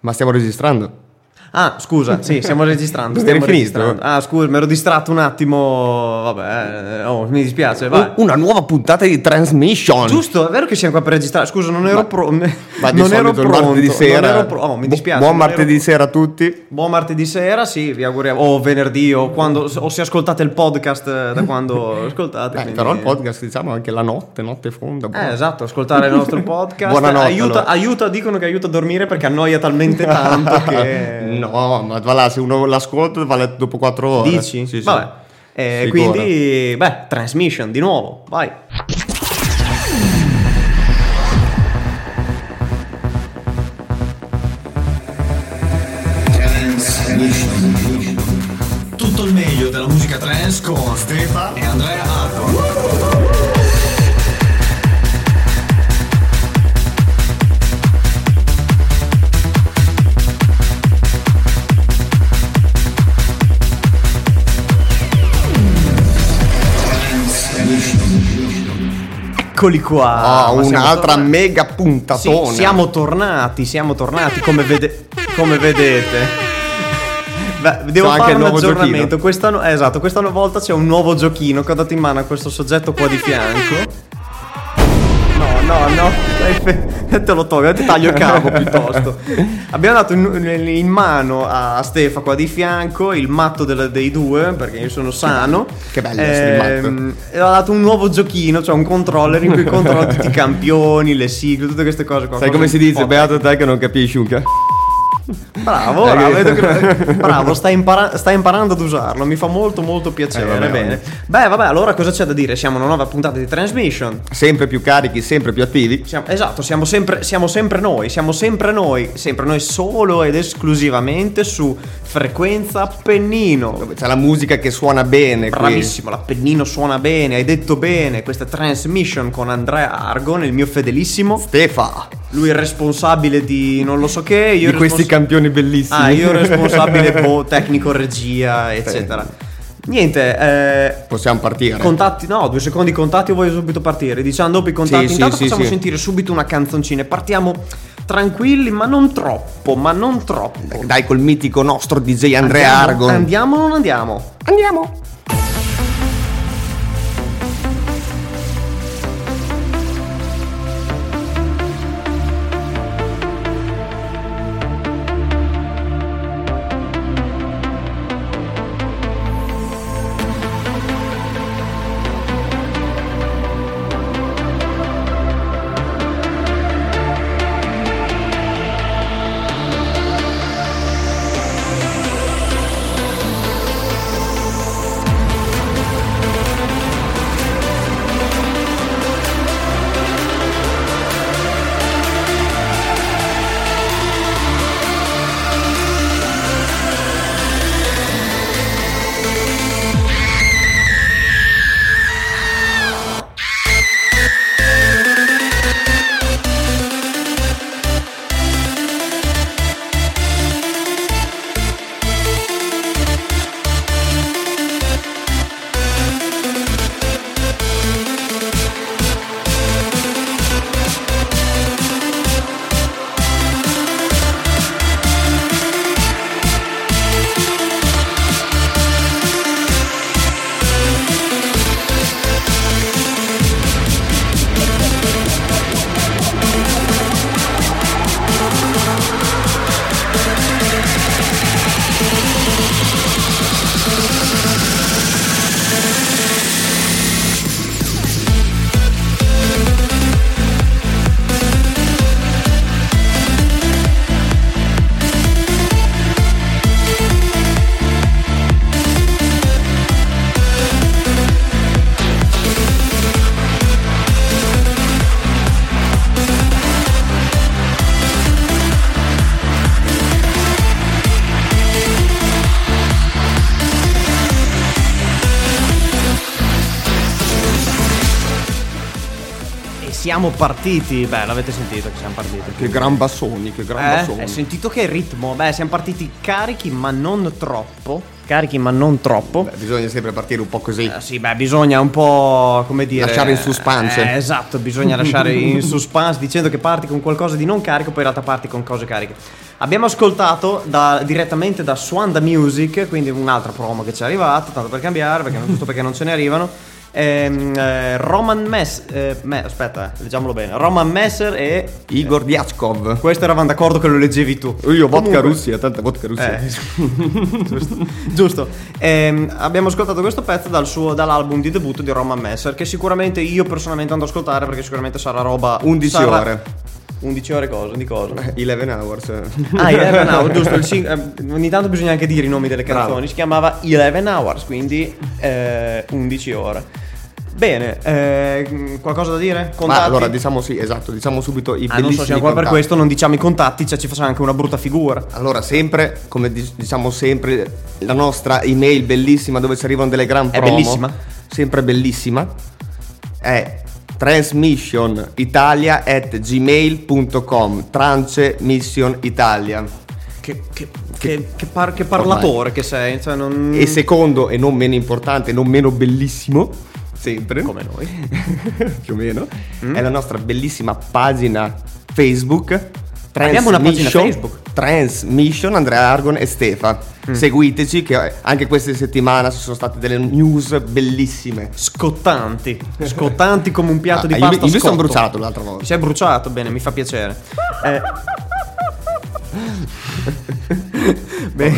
Ma stiamo registrando? Ah, scusa, sì, stiamo registrando. Stiamo registrando. Ah, scusa, mi ero distratto un attimo. Vabbè, eh, oh, mi dispiace, vai. Una nuova puntata di Transmission. Giusto, è vero che siamo qua per registrare. Scusa, non ero pronto. Ma di Non ero pronto. martedì sera. Non pro- oh, mi dispiace. Buon martedì ero- sera a tutti. Buon martedì sera, sì, vi auguriamo. O venerdì, o quando. O se ascoltate il podcast eh, da quando ascoltate. Eh, quindi- però il podcast diciamo anche la notte, notte fonda. Eh, esatto, ascoltare il nostro podcast. Buonanotte, Aiuta, allora. aiuta, dicono che aiuta a dormire perché annoia talmente tanto che. No, ma va là, se uno l'ascolta va a letto dopo 4 ore. Dici? Sì, sì. Vabbè. Eh, quindi, beh, transmission di nuovo, vai. Tutto il meglio della musica trance con Stefano e Andrea Eccoli qua. Siamo un'altra tornati. mega Sì, puntatona. siamo tornati, siamo tornati come, vede- come vedete. Beh, devo C'è fare un aggiornamento. Quest'anno, eh, esatto, questa volta c'è un nuovo giochino che ho dato in mano a questo soggetto qua di fianco. No, no, fe- te lo tolgo, ti taglio il cavo piuttosto. Abbiamo dato in, in mano a Stefa qua di fianco il matto del- dei due, perché io sono sano. Che bello Ehm, E ho dato un nuovo giochino, cioè un controller in cui controllo tutti i campioni, le sigle, tutte queste cose qua. Sai come si dice? Beato te che non capisci un cazzo. Bravo, Eh, bravo, vedo che- bravo, stai, impara- stai imparando ad usarlo, mi fa molto molto piacere. Eh, bene. Beh, vabbè, allora cosa c'è da dire? Siamo una nuova puntata di Transmission. Sempre più carichi, sempre più attivi. Siamo- esatto, siamo sempre, siamo sempre noi, siamo sempre noi, sempre noi solo ed esclusivamente su frequenza Appennino. C'è la musica che suona bene qui. Bravissimo, l'Appennino suona bene, hai detto bene, questa Transmission con Andrea Argon, il mio fedelissimo, Stefa. Lui è il responsabile di non lo so che, io Di il questi respons- campioni bellissimi. Ah, io responsabile boh, tecnico, regia, eccetera. Niente, eh, Possiamo partire. contatti, no, due secondi contatti, io voglio subito partire. Diciamo dopo i contatti, Sì, intanto sì, facciamo sì, sì. sentire subito una canzoncina. Partiamo tranquilli, ma non troppo, ma non troppo. Dai col mitico nostro DJ Andrea Andiamo- Argon. Andiamo o non andiamo? Andiamo. Siamo partiti. Beh, l'avete sentito che siamo partiti. Che gran bassoni, che gran Eh, bassoni. hai sentito che ritmo? Beh, siamo partiti carichi, ma non troppo. Carichi, ma non troppo. Beh, bisogna sempre partire un po' così. Eh, sì, beh, bisogna un po', come dire... Lasciare in suspense. Eh, esatto, bisogna lasciare in suspense dicendo che parti con qualcosa di non carico, poi in realtà parti con cose cariche. Abbiamo ascoltato da- direttamente da Swanda Music, quindi un'altra promo che ci è arrivata, tanto per cambiare, perché, giusto perché non ce ne arrivano. Ehm, eh, Roman Mess, eh, me- aspetta, leggiamolo bene. Roman Messer e Igor Diachkov. questo eravamo d'accordo che lo leggevi tu. Io vodka Comunque- Russia, tanta vodka Russia. Eh, giusto. giusto. Ehm, abbiamo ascoltato questo pezzo dal suo- dall'album di debutto di Roman Messer, che sicuramente io personalmente andrò ad ascoltare perché sicuramente sarà roba 11 sarà- ore. 11 ore cosa? Di cosa? 11 hours. Ah, 11 Hours, giusto. il sing- eh, ogni tanto bisogna anche dire i nomi delle canzoni. Bravo. Si chiamava 11 Hours, quindi eh, 11 ore. Bene, eh, qualcosa da dire? Contatti? Ma allora diciamo sì, esatto, diciamo subito i Ah, non bellissimi so, siamo qua per questo, non diciamo i contatti, cioè ci facciamo anche una brutta figura. Allora, sempre, come dic- diciamo sempre, la nostra email bellissima dove ci arrivano delle gran È promo. bellissima? Sempre bellissima. È transmissionitalia at gmail.com Trance Mission Italia. Che, che, che, che par- che parlatore che sei, cioè non... E secondo, e non meno importante, non meno bellissimo, sempre, Come noi. più o meno, Mm. è la nostra bellissima pagina Facebook. Abbiamo una pagina Facebook? Transmission Andrea Argon e Stefa. Mm. Seguiteci che anche questa settimana ci sono state delle news bellissime. Scottanti, scottanti come un piatto Ah, di io pasta mi- io mi sono bruciato l'altra volta. sei bruciato, bene, mi fa piacere. Eh. Beh,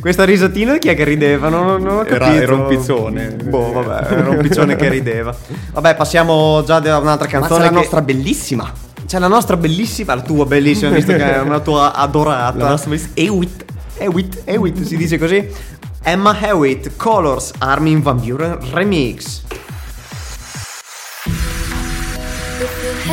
questa risatina chi è che rideva? Non, non ho Era- capito. era un piccione. Boh, vabbè, era un piccione che rideva. Vabbè, passiamo già a un'altra Ma canzone. la che- nostra bellissima. C'è la nostra bellissima, la tua bellissima, visto che è una tua adorata. La nostra bellissima. Hewitt. Hewitt, Hewitt si dice così. Emma Hewitt, Colors, Armin Van Buren Remix. If you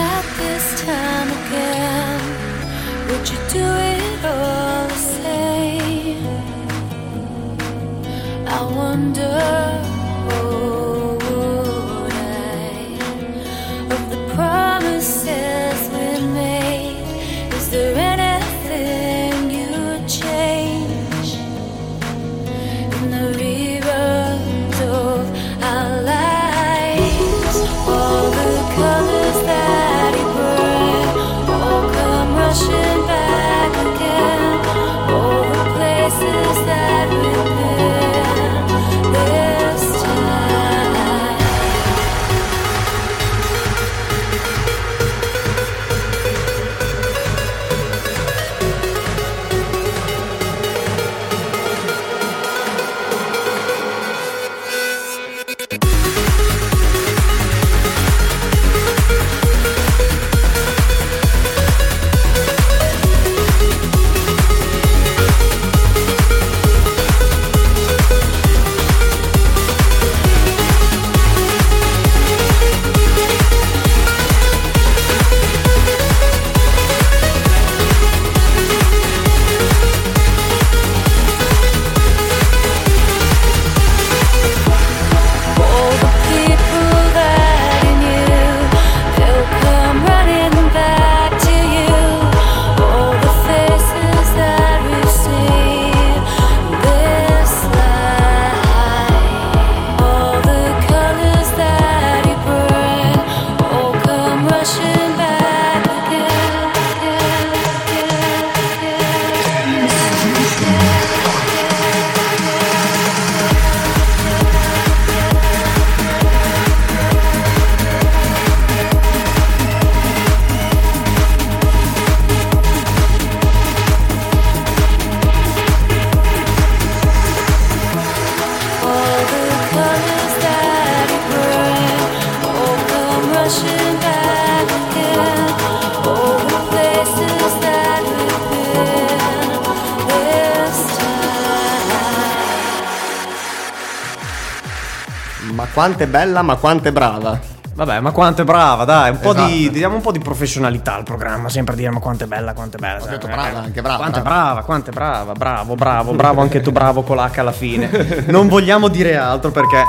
quanto è bella, ma quanto è brava. Vabbè, ma quanto è brava, dai, un po' di Esatto. diamo un po' di professionalità al programma, sempre dire ma quanto è bella, quanto è bella. Ho detto brava, anche brava, Quanto è brava. brava, quanto è brava, bravo, bravo, bravo anche tu, bravo con l'H alla fine. Non vogliamo dire altro perché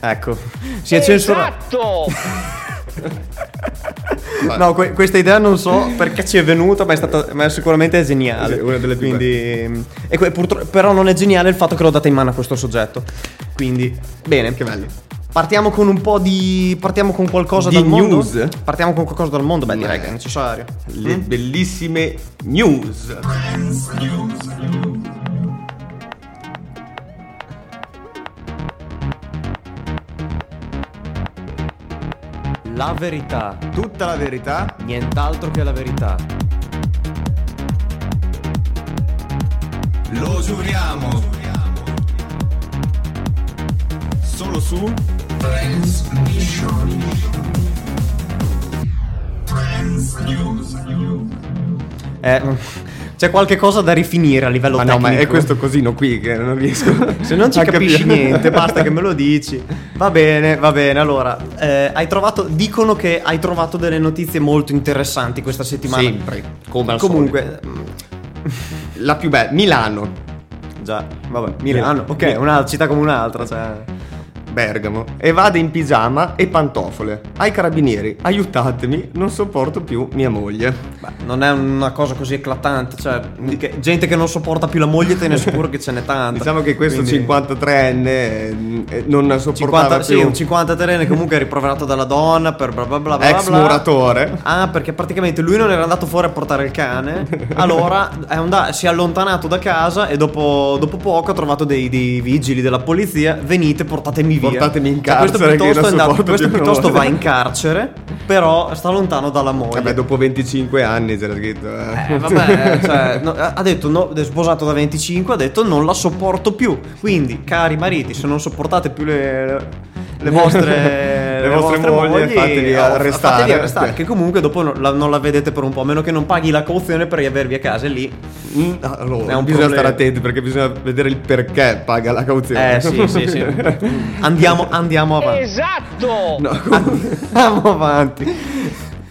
ecco, si è censurato. No, que- questa idea non so perché ci è venuta, ma è stata ma sicuramente è geniale. Sì, una delle più Quindi e que- purtro- però non è geniale il fatto che l'ho data in mano a questo soggetto. Quindi bene. Che bello. Partiamo con un po' di. Partiamo con qualcosa Di dal mondo. news? Partiamo con qualcosa dal mondo. Beh, direi che è necessario. Le bellissime news. La verità. Tutta la verità. Nient'altro che la verità. Lo giuriamo. Solo su Eh, c'è qualche cosa da rifinire a livello Ma no, tecnico. ma è questo cosino qui che non riesco. Se non ci a capisci capire. niente, basta che me lo dici. Va bene, va bene. Allora, eh, hai trovato. Dicono che hai trovato delle notizie molto interessanti questa settimana. Sempre, come al Comunque, La più bella, Milano, già, vabbè, Milano. Ok, una città come un'altra. Cioè. Bergamo. Evade in pigiama e pantofole. Ai carabinieri, aiutatemi, non sopporto più mia moglie. Beh, non è una cosa così eclatante. Cioè, che- gente che non sopporta più la moglie, te ne assicuro che ce n'è tanta. Diciamo che questo Quindi- 53enne eh, non sopportava 50, sì, più un 53enne comunque riproverato dalla donna per bla bla bla bla ex bla. muratore. Ah, perché praticamente lui non era andato fuori a portare il cane. Allora è anda- si è allontanato da casa e dopo, dopo poco ha trovato dei, dei vigili della polizia. Venite, portatemi. Portatemi in Cioè, questo carcere piuttosto, andato- questo piuttosto va in carcere, però sta lontano dalla moglie. Vabbè, dopo 25 anni c'era scritto. eh. Eh, vabbè, cioè, no, ha detto, no, è sposato da 25, ha detto non la sopporto più. Quindi, cari mariti, se non sopportate più le, le vostre, Le vostre mogli, fatevi oh, arrestare. fatevi arrestare, che comunque dopo non la, non la vedete per un po', a meno che non paghi la cauzione per riavervi a casa e lì. Mm, allora, È un bisogna problema. stare attenti perché bisogna vedere il perché paga la cauzione. Eh sì, sì, sì. Andiamo, andiamo avanti. Esatto! No, Andiamo avanti.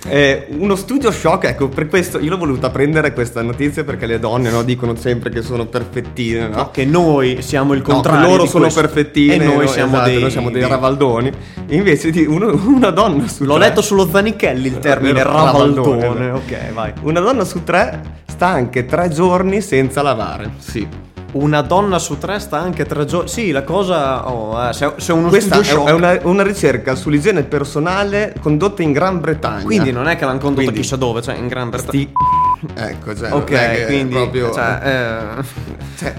Eh, uno studio shock, ecco, per questo io l'ho voluta prendere questa notizia perché le donne no, dicono sempre che sono perfettine, no? No, che noi siamo il contrario. loro sono questo. perfettine e noi no, siamo, esatto, dei, noi siamo dei dei- ravaldoni. Invece di uno- una donna su L'ho tre- letto sullo Zanichelli il termine ravaldone. ravaldone. Ok, vai. Una donna su tre sta anche tre giorni senza lavare. Sì. Una donna su tre sta anche tre giorni. Sì, la cosa. Oh, eh, se, se uno Questa è, è una, una ricerca sull'igiene personale condotta in Gran Bretagna. Quindi non è che l'hanno condotto Quindi- chissà dove, cioè in Gran Bretagna. Sti- Ecco, cioè, Ok, è quindi. proprio... Cioè, eh, Cioè,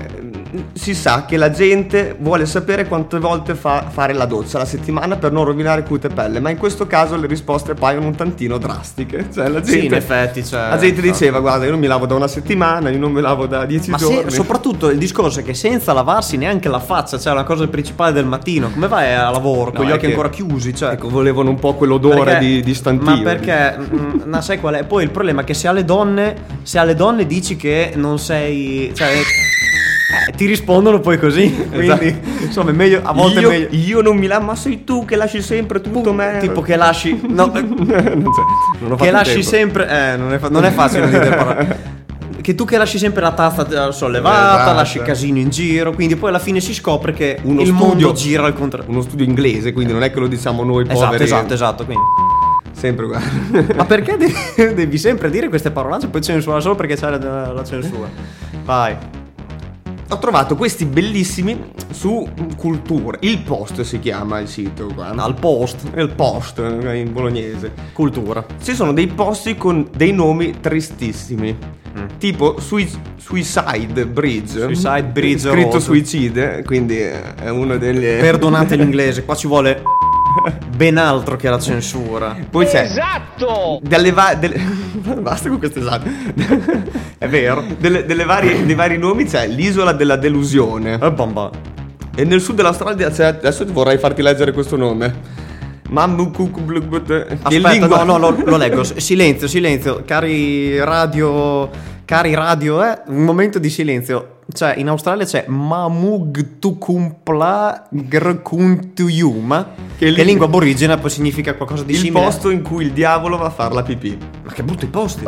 si sa che la gente vuole sapere quante volte fa fare la doccia alla settimana per non rovinare cute pelle, ma in questo caso le risposte paiono un tantino drastiche. Cioè, la gente, Sì, in effetti, cioè, la gente diceva: Guarda, io non mi lavo da una settimana, io non mi lavo da dieci Ma se- giorni. soprattutto il discorso è che senza lavarsi neanche la faccia, cioè la cosa principale del mattino, come vai a lavoro con No, gli è occhi che- ancora chiusi? Cioè, Ecco, volevano un po' quell'odore Perché- di, di stantino. Ma perché, mm, ma sai qual è? Poi il problema è che se alle donne, se alle donne dici che non sei, cioè, eh, ti rispondono poi così. Quindi, insomma, è meglio, a volte io, è meglio. io non mi lavo, ma sei tu che lasci sempre tutto me. Tipo che lasci, no, Non non che lasci tempo. sempre, eh, non è, fa- non è facile dire le parole. Che tu che lasci sempre la tazza eh, sollevata, Esatto. lasci casino in giro, quindi poi alla fine si scopre che Uno il studio- mondo gira al contrario. Uno studio inglese, quindi non è che lo diciamo noi Esatto, poveri. esatto, esatto. Quindi. Sempre guarda. Ma perché devi, devi sempre dire queste parolacce e poi censura solo perché c'è la, la censura? Vai. Ho trovato questi bellissimi su Cultura. Il Post si chiama il sito qua. Al post. Il Post eh, in bolognese. Cultura. Ci sono dei posti con dei nomi tristissimi. Tipo Sui- Suicide Bridge. Suicide Bridge Scritto Road. suicide, quindi è uno degli. Perdonate l'inglese, qua ci vuole ben altro che la censura. Poi c'è. Esatto! Dalle va- delle- Basta con queste esatto. È vero. Delle, delle varie- dei vari nomi c'è l'isola della delusione. Eh. E nel sud dell'Australia c'è. Adesso vorrei farti leggere questo nome. Che Aspetta, lingua- no, no, lo, lo leggo. Silenzio, silenzio. Cari radio. Cari radio, eh. Un momento di silenzio. Cioè, in Australia c'è Mamugtukumpla Grkuntuyuma. Che, Che in lingua- lingua aborigena poi significa qualcosa di Il simile. posto in cui il diavolo va a far la pipì. Ma che brutti posti.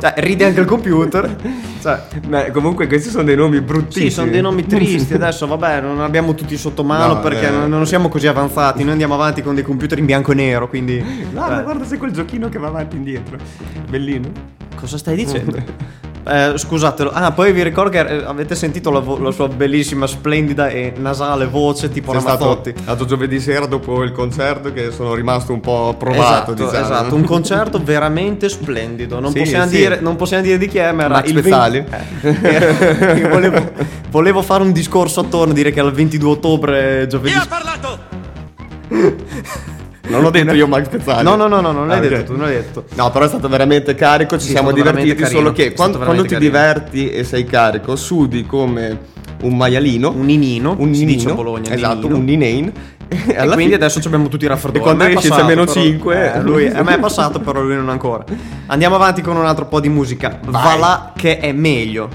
Cioè, ride anche il computer. Cioè, Beh, comunque questi sono dei nomi bruttissimi. sì, sono dei nomi tristi. Adesso, vabbè, non abbiamo tutti sotto mano No, perché eh. non, siamo così avanzati. Noi andiamo avanti con dei computer in bianco e nero. Quindi, Guarda, eh, guarda, c'è quel giochino che va avanti e indietro. Bellino. cosa stai dicendo? Eh, scusatelo. Ah, poi vi ricordo che eh, avete sentito la, vo- la sua bellissima, splendida e nasale voce tipo stato, Ramazzotti. stato giovedì sera dopo il concerto che sono rimasto un po' provato, esatto, diciamo. esatto, un concerto veramente splendido. Non, Sì, possiamo, sì. dire, non possiamo dire di chi è, ma era Max il Pezzali? ven- eh, era- io volevo, volevo fare un discorso attorno, dire che era il 22 ottobre giovedì. Non l'ho detto io Max Pezzali. No, no, no, no, non l'hai Ah, detto tu, non l'hai detto. No, però è stato veramente carico, ci Sì, siamo divertiti, solo carino, che quando, quando ti veramente diverti e sei carico, sudi come un maialino. Un ninino, un ninino, dice a Bologna, Esatto, ninino. un ninane. E, E quindi fine- adesso ci abbiamo tutti i raffreddori. E quando esci c'è meno però- 5. eh, lui, a me è passato, però lui non ancora. Andiamo avanti con un altro po' di musica. Va Vai. là che è meglio.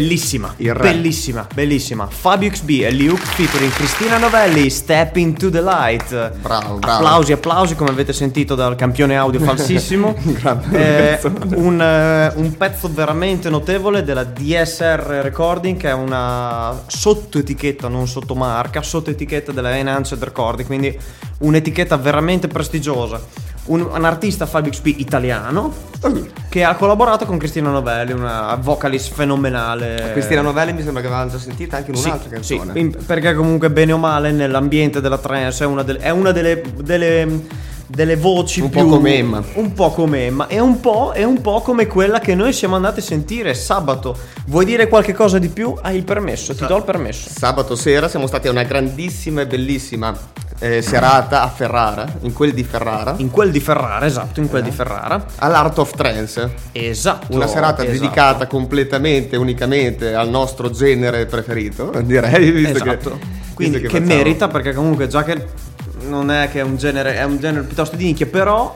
Bellissima, Il re. bellissima, bellissima. Fabio XB e Luke featuring Cristina Novelli, Step into the Light. Bravo, bravo. Applausi, applausi, come avete sentito dal campione audio falsissimo. Grande Eh, un, eh, un pezzo veramente notevole della DSR Recording, che è una sottoetichetta, non sottomarca, sottoetichetta della Enhanced Recording, quindi un'etichetta veramente prestigiosa. Un, un artista Fabio XP italiano che ha collaborato con Cristina Novelli, una vocalist fenomenale. Cristina Novelli mi sembra che avevamo già sentita anche in Sì, un'altra sì, canzone. in- perché comunque bene o male nell'ambiente della trance è una, del- è una delle, delle delle voci Un più po' come Emma. un po' come Emma e un po', e un po' come quella che noi siamo andati a sentire sabato vuoi dire qualche cosa di più? hai il permesso, ti do il permesso Sabato sera siamo stati a una grandissima e bellissima eh, serata a Ferrara, in quel di Ferrara, in quel di Ferrara, esatto, in Eh. quel di Ferrara all'Art of Trance. esatto Una serata esatto. dedicata completamente, unicamente al nostro genere preferito, direi, visto esatto. che, Quindi visto che, facciamo- merita perché comunque già che non è che è un genere, è un genere piuttosto di nicchia, però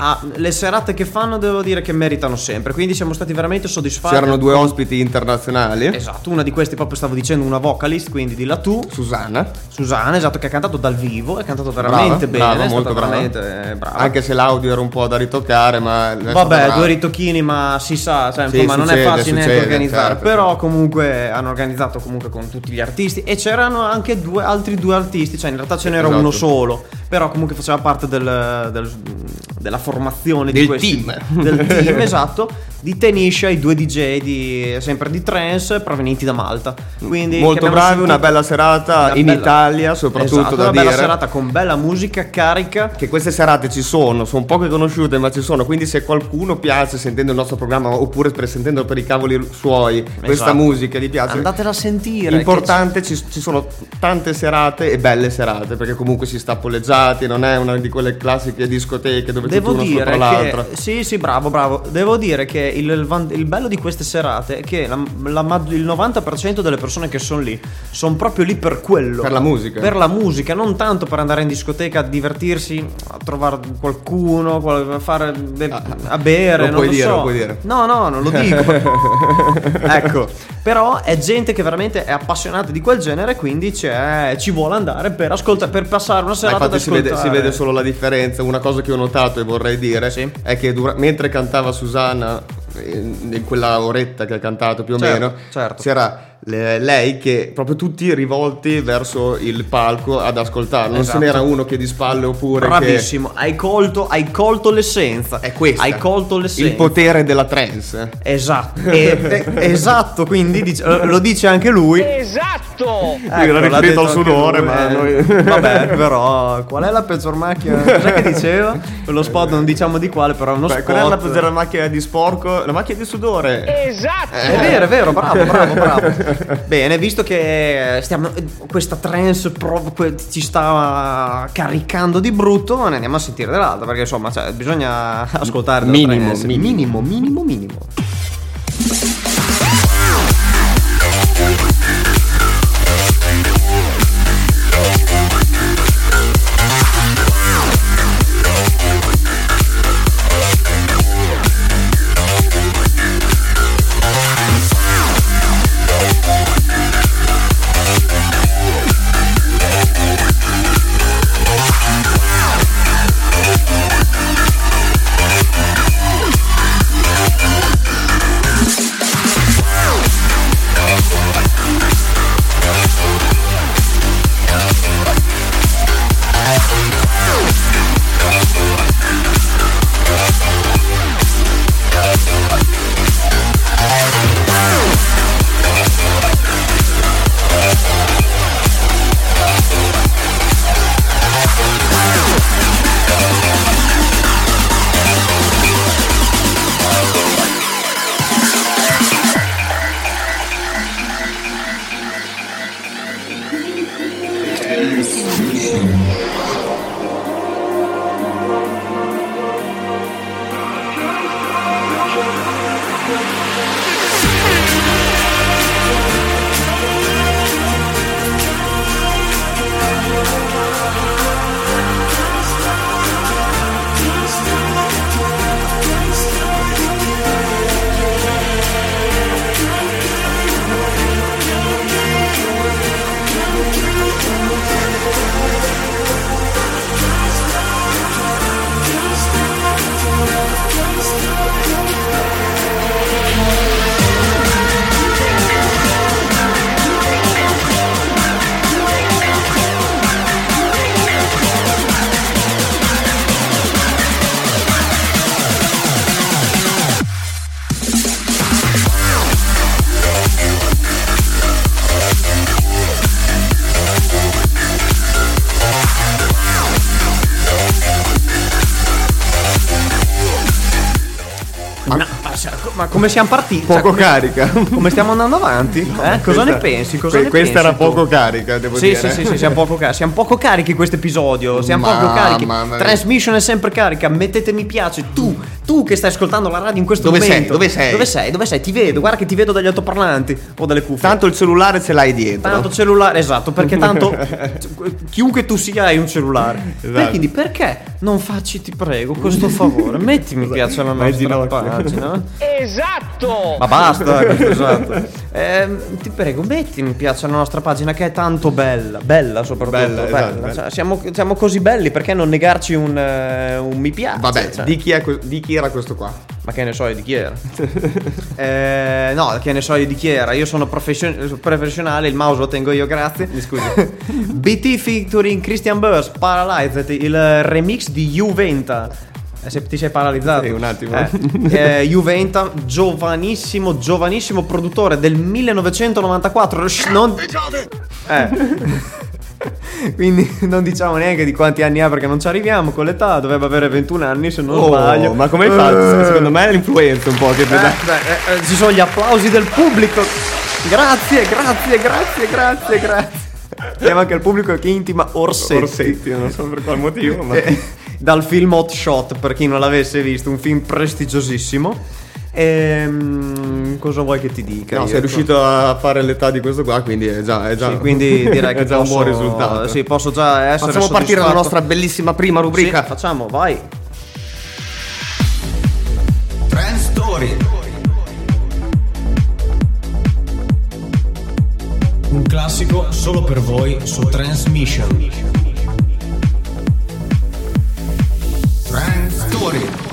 ah, le serate che fanno devo dire che meritano sempre. Quindi siamo stati veramente soddisfatti. C'erano due ospiti internazionali, Esatto, una di questi proprio stavo dicendo una vocalist, quindi di là tu, Susanna, Susana, esatto, che ha cantato dal vivo, ha cantato veramente Brava, bene, brava, molto brava. veramente eh, brava. anche se l'audio era un po' da ritoccare, ma... Vabbè, due ritocchini, ma si sa, cioè, Sì, insomma, non è succede, facile succede, organizzare. certo, però comunque hanno organizzato comunque con tutti gli artisti e c'erano anche due, altri due artisti, cioè in realtà ce n'era Esatto. uno solo, però comunque faceva parte del- del- della formazione di Del questi, team. del team, esatto, di Tenisha, i due DJ di, sempre di trance provenienti da Malta. Quindi Molto bravi, una bella serata una in bella- Italia, soprattutto Esatto, da una bella serata con bella musica carica. Che queste serate ci sono, sono poche conosciute, ma ci sono. Quindi, se qualcuno piace sentendo il nostro programma oppure sentendo per i cavoli suoi questa Esatto. musica, gli piace. Andatela a sentire. Importante, ci, ci sono tante serate e belle serate perché comunque si sta polleggiati, non è una di quelle classiche discoteche dove Devo dire che sì, sì, bravo, bravo. Devo dire che il, il bello di queste serate è che la- la ma- il 90% delle persone che sono lì sono proprio lì per quello. Per la musica. Per la musica, non tanto per andare in discoteca a divertirsi, a trovare qualcuno, qual- a, fare, be- a bere. lo non puoi lo dire, so. lo puoi dire. No, no, non lo dico. ecco, però è gente che veramente è appassionata di quel genere, quindi ci vuole andare per ascoltare, per passare una Ma serata ad infatti si vede, si vede solo la differenza. Una cosa che ho notato e vorrei dire Sì. è che dura- mentre cantava Susanna, in, in quella oretta che ha cantato più o Certo, meno, certo. c'era le- lei che proprio tutti rivolti verso il palco ad ascoltare. Non Esatto. se n'era uno che di spalle oppure che... Bravissimo, hai colto, hai colto l'essenza. È questa. Hai colto l'essenza. Il potere della trance. Esatto, E- e- esatto, quindi dice- lo dice anche lui. Esatto! Ecco, era riferito al sudore, ma eh. noi- Vabbè, però, qual è la peggior macchina? Cos'è che diceva? Quello spot non diciamo di quale, però è uno Beh, spot. qual è la peggiore macchina di sporco? La macchina di sudore. Esatto! È vero, è vero, bravo, bravo, bravo. Bene, visto che stiamo, questa trance pro- que- ci sta caricando di brutto, ne andiamo a sentire dell'altra, perché insomma cioè, bisogna ascoltare Minimo, minimo. minimo, minimo, minimo. Come siamo partiti? Poco Cioè, carica. come stiamo andando avanti? Eh? Cosa ne Questa- pensi? Cosa que- ne questa pensi era tu? poco carica, devo Sì, dire. sì, sì, sì, siamo poco carichi. Siamo poco carichi questo episodio. Siamo Mamma poco carichi. mia. Transmission è sempre carica. Mettete mi piace. Tu, tu che stai ascoltando la radio in questo Dove sei? momento. Dove sei? Dove sei? Dove sei? Ti vedo. Guarda che ti vedo dagli altoparlanti o dalle cuffie. Tanto il cellulare ce l'hai dietro. Tanto cellulare, esatto, perché tanto chiunque tu sia hai un cellulare. Esatto. E quindi perché non facci, ti prego, questo favore? Metti mi piace alla nostra pagina. Esatto! Ma basta, esatto. Ehm, ti prego, metti mi piace alla nostra pagina che è tanto bella, bella soprattutto. Bella, esatto, bella. Cioè, siamo, siamo così belli, perché non negarci un, eh, un mi piace? Vabbè, cioè. di, chi è di chi era questo qua? Ma che ne so io di chi era? Eh, no, che ne so io di chi era? Io sono profession- professionale, il mouse lo tengo io, grazie. Mi scusi. BT featuring Christian Burst, Paralyzed, il remix di Juventa. Eh, Se ti sei paralizzato. Sì, un attimo. Eh, eh, Juventa, giovanissimo, giovanissimo produttore del 1994. Shh, non... Eh. Quindi non diciamo neanche di quanti anni ha perché non ci arriviamo con l'età, dovrebbe avere 21 anni se non Oh, sbaglio. ma come hai fatto? Eh. Secondo me è l'influenza un po' che Eh, beh, eh, eh, ci sono gli applausi del pubblico. Grazie, grazie, grazie, grazie, grazie. Abbiamo anche il pubblico che intima Orsetti. Orsetti, non so per quale motivo, ma... Dal film Hot Shot, per chi non l'avesse visto, un film prestigiosissimo. Ehm, cosa vuoi che ti dica? No, Io, sei riuscito a fare l'età di questo qua, quindi è già, è già, Sì, quindi direi che è già posso, un buon risultato. Sì, posso già essere Facciamo partire la nostra bellissima prima rubrica. Sì, facciamo, vai. Trend Story. Un classico solo per voi su Transmission. Trend Story.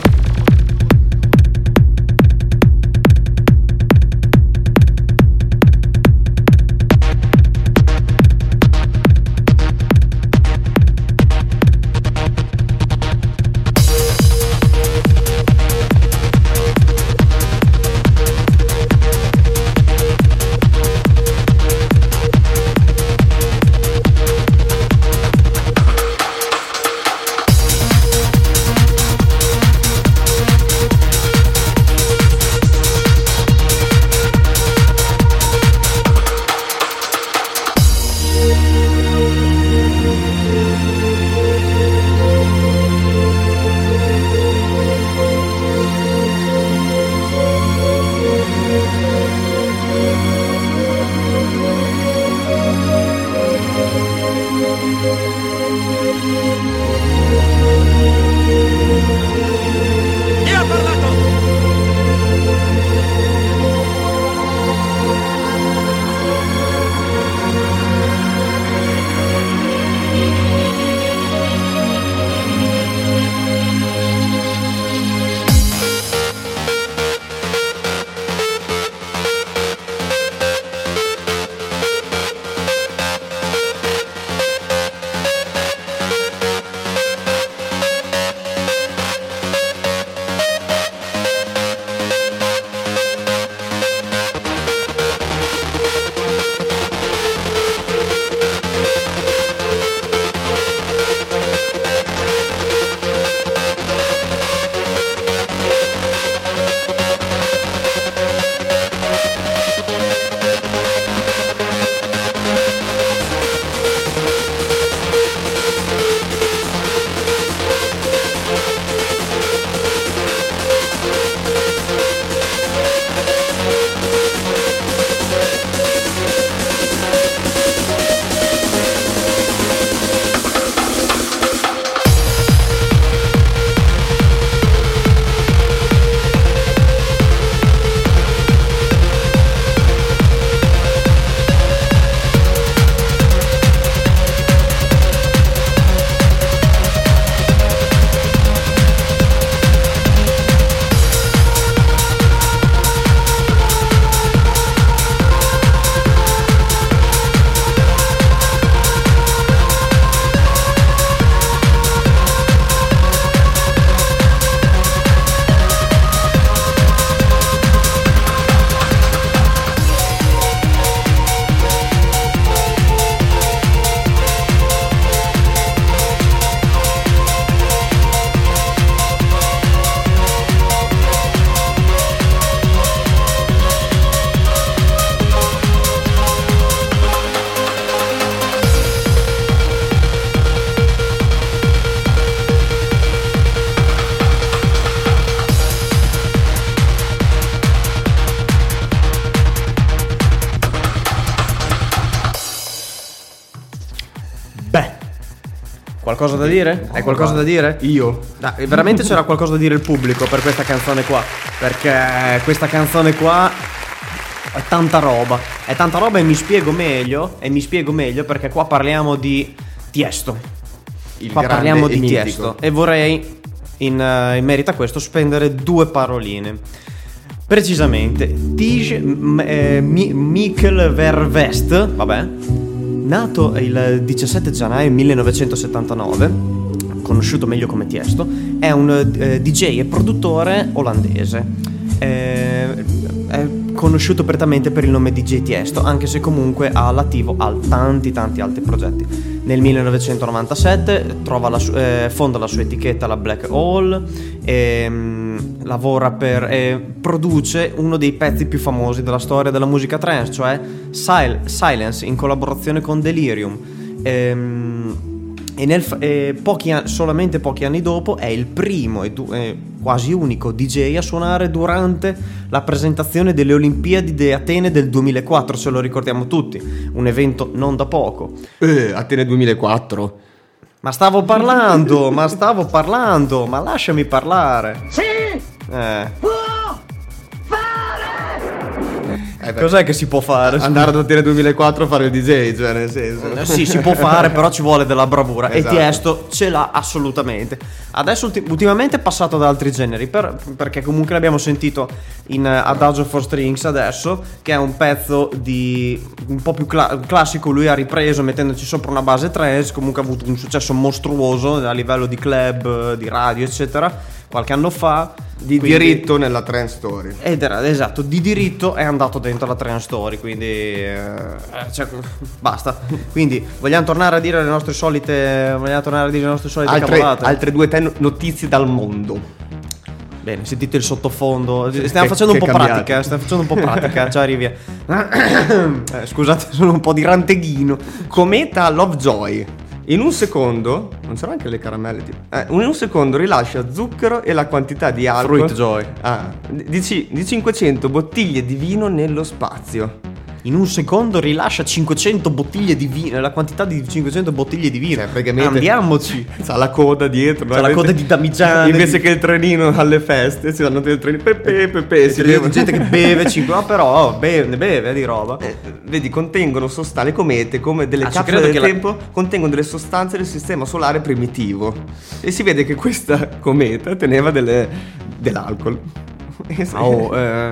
Qualcosa da dire? Hai qualcosa da dire? Io. Dai, veramente c'era qualcosa da dire il pubblico per questa canzone qua. Perché questa canzone qua è tanta roba. È tanta roba e mi spiego meglio. E mi spiego meglio perché qua parliamo di Tiesto. Il qua parliamo di mitico. Tiesto. E vorrei, in, eh, in merito a questo, spendere due paroline. Precisamente, Tige eh, Mi- Mikkel Vervest, vabbè, nato il 17 gennaio 1979, conosciuto meglio come Tiesto, è un eh, DJ e produttore olandese. Eh, è conosciuto prettamente per il nome DJ Tiesto, anche se comunque ha all'attivo al- tanti tanti altri progetti. Nel 1997 trova la su- eh, fonda la sua etichetta, la Black Hole, e mm, lavora per e produce uno dei pezzi più famosi della storia della musica trance, cioè Sil- Silence in collaborazione con Delirium. Ehm, e nel f- e pochi an- solamente pochi anni dopo è il primo e du- e quasi unico DJ a suonare durante la presentazione delle Olimpiadi di Atene del 2004, se lo ricordiamo tutti, un evento non da poco. Eh, Atene 2004. Ma stavo parlando, ma stavo parlando, ma lasciami parlare. Sì! Eh, Eh, cos'è che si può fare? Andare ad Atene 2004 a fare il DJ, cioè nel senso. Eh, Sì, si può fare, però ci vuole della bravura. Esatto. E Tiesto ce l'ha assolutamente. Adesso ulti- ultimamente è passato ad altri generi, per- perché comunque l'abbiamo sentito in Adagio for Strings adesso, che è un pezzo di un po' più cla- classico. Lui ha ripreso mettendoci sopra una base trance, comunque ha avuto un successo mostruoso a livello di club, di radio, eccetera, qualche anno fa. Di Quindi- diritto nella trend story. ed era esatto, di diritto è andato dentro la trend story, quindi eh, eh, cioè, basta. Quindi vogliamo tornare a dire le nostre solite vogliamo tornare a dire le nostre solite Altre, cavolate. altre due te notizie dal mondo. Bene, sentite il sottofondo. Che- Stiamo facendo un che po' cambiate. pratica, stiamo facendo un po' pratica, ciao Rivia. Eh, scusate, sono un po' di ranteghino. Cometa Lovejoy. In un secondo, non c'erano anche le caramelle? tipo? Eh, in un secondo rilascia zucchero e la quantità di alcol Fruit Joy. Ah, di, di 500 bottiglie di vino nello spazio. In un secondo rilascia 500 bottiglie di vino, la quantità di 500 bottiglie di vino. Cioè, praticamente- Andiamoci. C'ha la coda dietro. C'ha la coda di damigiane, Invece di- che il trenino alle feste, si danno del trenino. Pepe, pepe. Si C'è bevono. gente che beve 5, no, però oh, beve, ne beve di roba. Eh, vedi, contengono sostanze, le comete come delle Ah, capsule del che la- tempo, contengono delle sostanze del sistema solare primitivo. E si vede che questa cometa teneva delle- dell'alcol. Ah, oh, eh,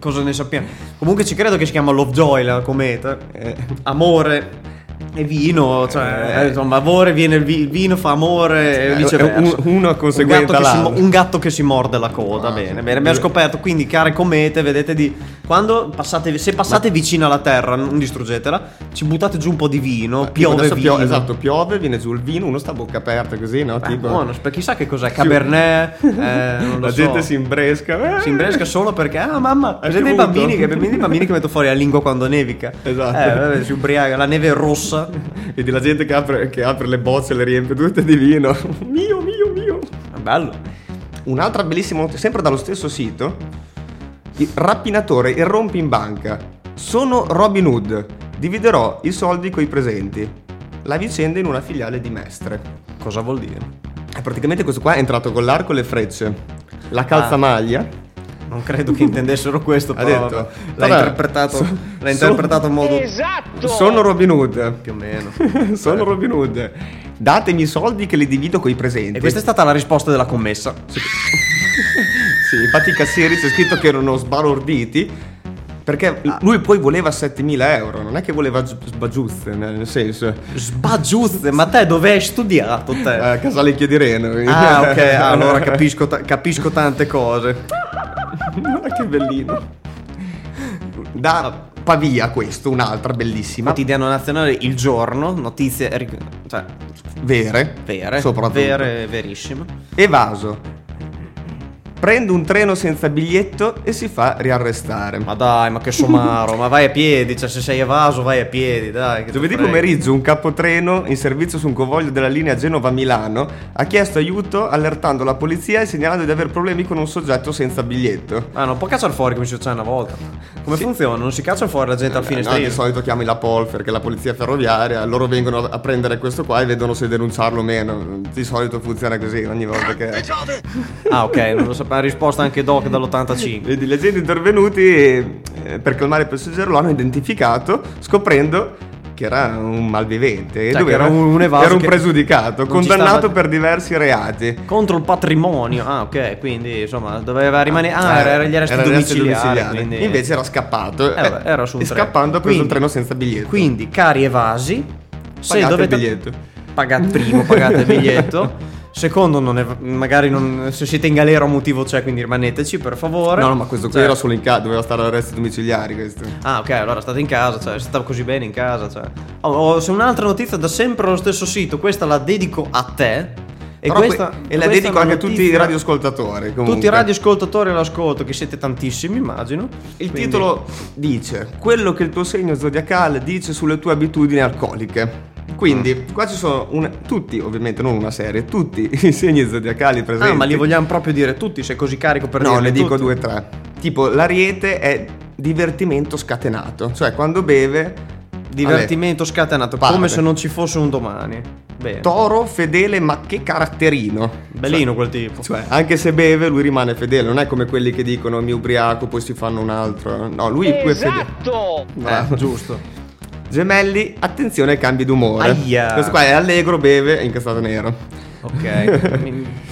cosa ne sappiamo? Comunque ci credo che si chiama Lovejoy la cometa. Eh, Amore e vino, cioè, Eh. insomma, amore viene il, vi- il vino, fa amore e Eh, un- uno conseguente un gatto, si, un gatto che si morde la coda, Ah, bene, sì. bene. Abbiamo scoperto, quindi, care comete, vedete di... Quando passate, se passate vicino alla terra, non distruggetela, ci buttate giù un po' di vino, tipo piove adesso vino. pio- esatto, piove, viene giù il vino, uno sta a bocca aperta così, no? Beh, Tipo, buono, per chissà che cos'è, Cabernet, eh, non lo la so. gente si imbresca. eh. Si imbresca solo perché, ah mamma, vedete i bambini, che, i bambini che mettono fuori la lingua quando nevica. Esatto. Eh, vabbè, si ubriaca, la neve è rossa. Vedi la gente che apre, che apre le bozze e le riempie tutte di vino. mio, mio, mio. È bello. Un'altra bellissima notizia, sempre dallo stesso sito. Il rapinatore irrompe in banca. Sono Robin Hood. Dividerò i soldi coi presenti. La vicenda in una filiale di Mestre. Cosa vuol dire? Praticamente questo qua è entrato con l'arco e le frecce. La calzamaglia. Non credo che intendessero questo, Ha però detto, l'ha vabbè, interpretato, so- l'ha so- interpretato in modo Sono Robin Hood. più o meno. Sono Robin Hood. Datemi i soldi che li divido coi presenti. E questa è stata la risposta della commessa. Sì, infatti i cassieri c'è scritto che erano sbalorditi. Perché lui poi voleva 7000 euro, non è che voleva gi- sbagiuzze, nel senso. Sbagiuzze, ma te dove hai studiato te? A Casale Chiadireno. Ah, ok, allora capisco, capisco tante cose. Guarda che bellino. Da Pavia questo, un'altra bellissima. Quotidiano nazionale, il giorno, notizie, cioè, Vere. vere, Soprattutto. vere, verissime. Evaso. Prende un treno senza biglietto e si fa riarrestare. Ma dai, ma che somaro, ma vai a piedi, cioè se sei evaso vai a piedi, dai. Giovedì pomeriggio un capotreno in servizio su un convoglio della linea Genova-Milano ha chiesto aiuto allertando la polizia e segnalando di aver problemi con un soggetto senza biglietto. Ah, non può cacciare fuori come succede una volta. Come funziona? Non si caccia fuori la gente al Eh, no, finestrino? di solito chiami la Polfer, che è la polizia ferroviaria, loro vengono a prendere questo qua e vedono se denunciarlo o meno. Di solito funziona così ogni volta che... Ah, ok, non lo sapevo. Ha risposto anche Doc dall'85. Vedi, gli agenti intervenuti eh, per calmare il passeggero lo hanno identificato scoprendo che era un malvivente Cioè, che era un- un era un pregiudicato, condannato stava- per diversi reati. Contro il patrimonio. Ah, ok, quindi insomma doveva rimanere. Ah, Eh, era, era gli arresti era domiciliari. domiciliare. quindi- Invece era scappato. Eh, vabbè, era su un e treno. scappando ha preso Quindi- il treno senza biglietto. Quindi, cari evasi, se Pagate il dovete. biglietto. Pagate primo, pagate il biglietto. Secondo, non è- magari non- se siete in galera un motivo c'è, quindi rimaneteci per favore. No, no, ma questo qui Cioè- era solo in casa, doveva stare all'arresto domiciliari questo. Ah, ok, allora state in casa, cioè, stavo così bene in casa. Cioè. Oh, se un'altra notizia da sempre allo stesso sito, questa la dedico a te. E, questa, que- e la dedico anche a tutti i radioascoltatori. comunque. Tutti i radioascoltatori all'ascolto, che siete tantissimi, immagino. Il Quindi- titolo dice quello che il tuo segno zodiacale dice sulle tue abitudini alcoliche. Quindi, Mm. qua ci sono una- tutti, ovviamente non una serie, tutti i segni zodiacali presenti. Ah, ma li vogliamo proprio dire tutti, sei così carico per No, dirli ne dico tutti? due o tre. Tipo, l'ariete è divertimento scatenato, cioè quando beve... Divertimento scatenato, Parte. come se non ci fosse un domani. Bene. Toro fedele ma che caratterino. Bellino quel tipo. Cioè, anche se beve, lui rimane fedele. Non è come quelli che dicono mi ubriaco, poi si fanno un altro. No, lui lui è fedele. Esatto! No. Eh, giusto. Gemelli, attenzione ai cambi d'umore. Aia. Questo qua è allegro, beve, è incassato nero. Ok.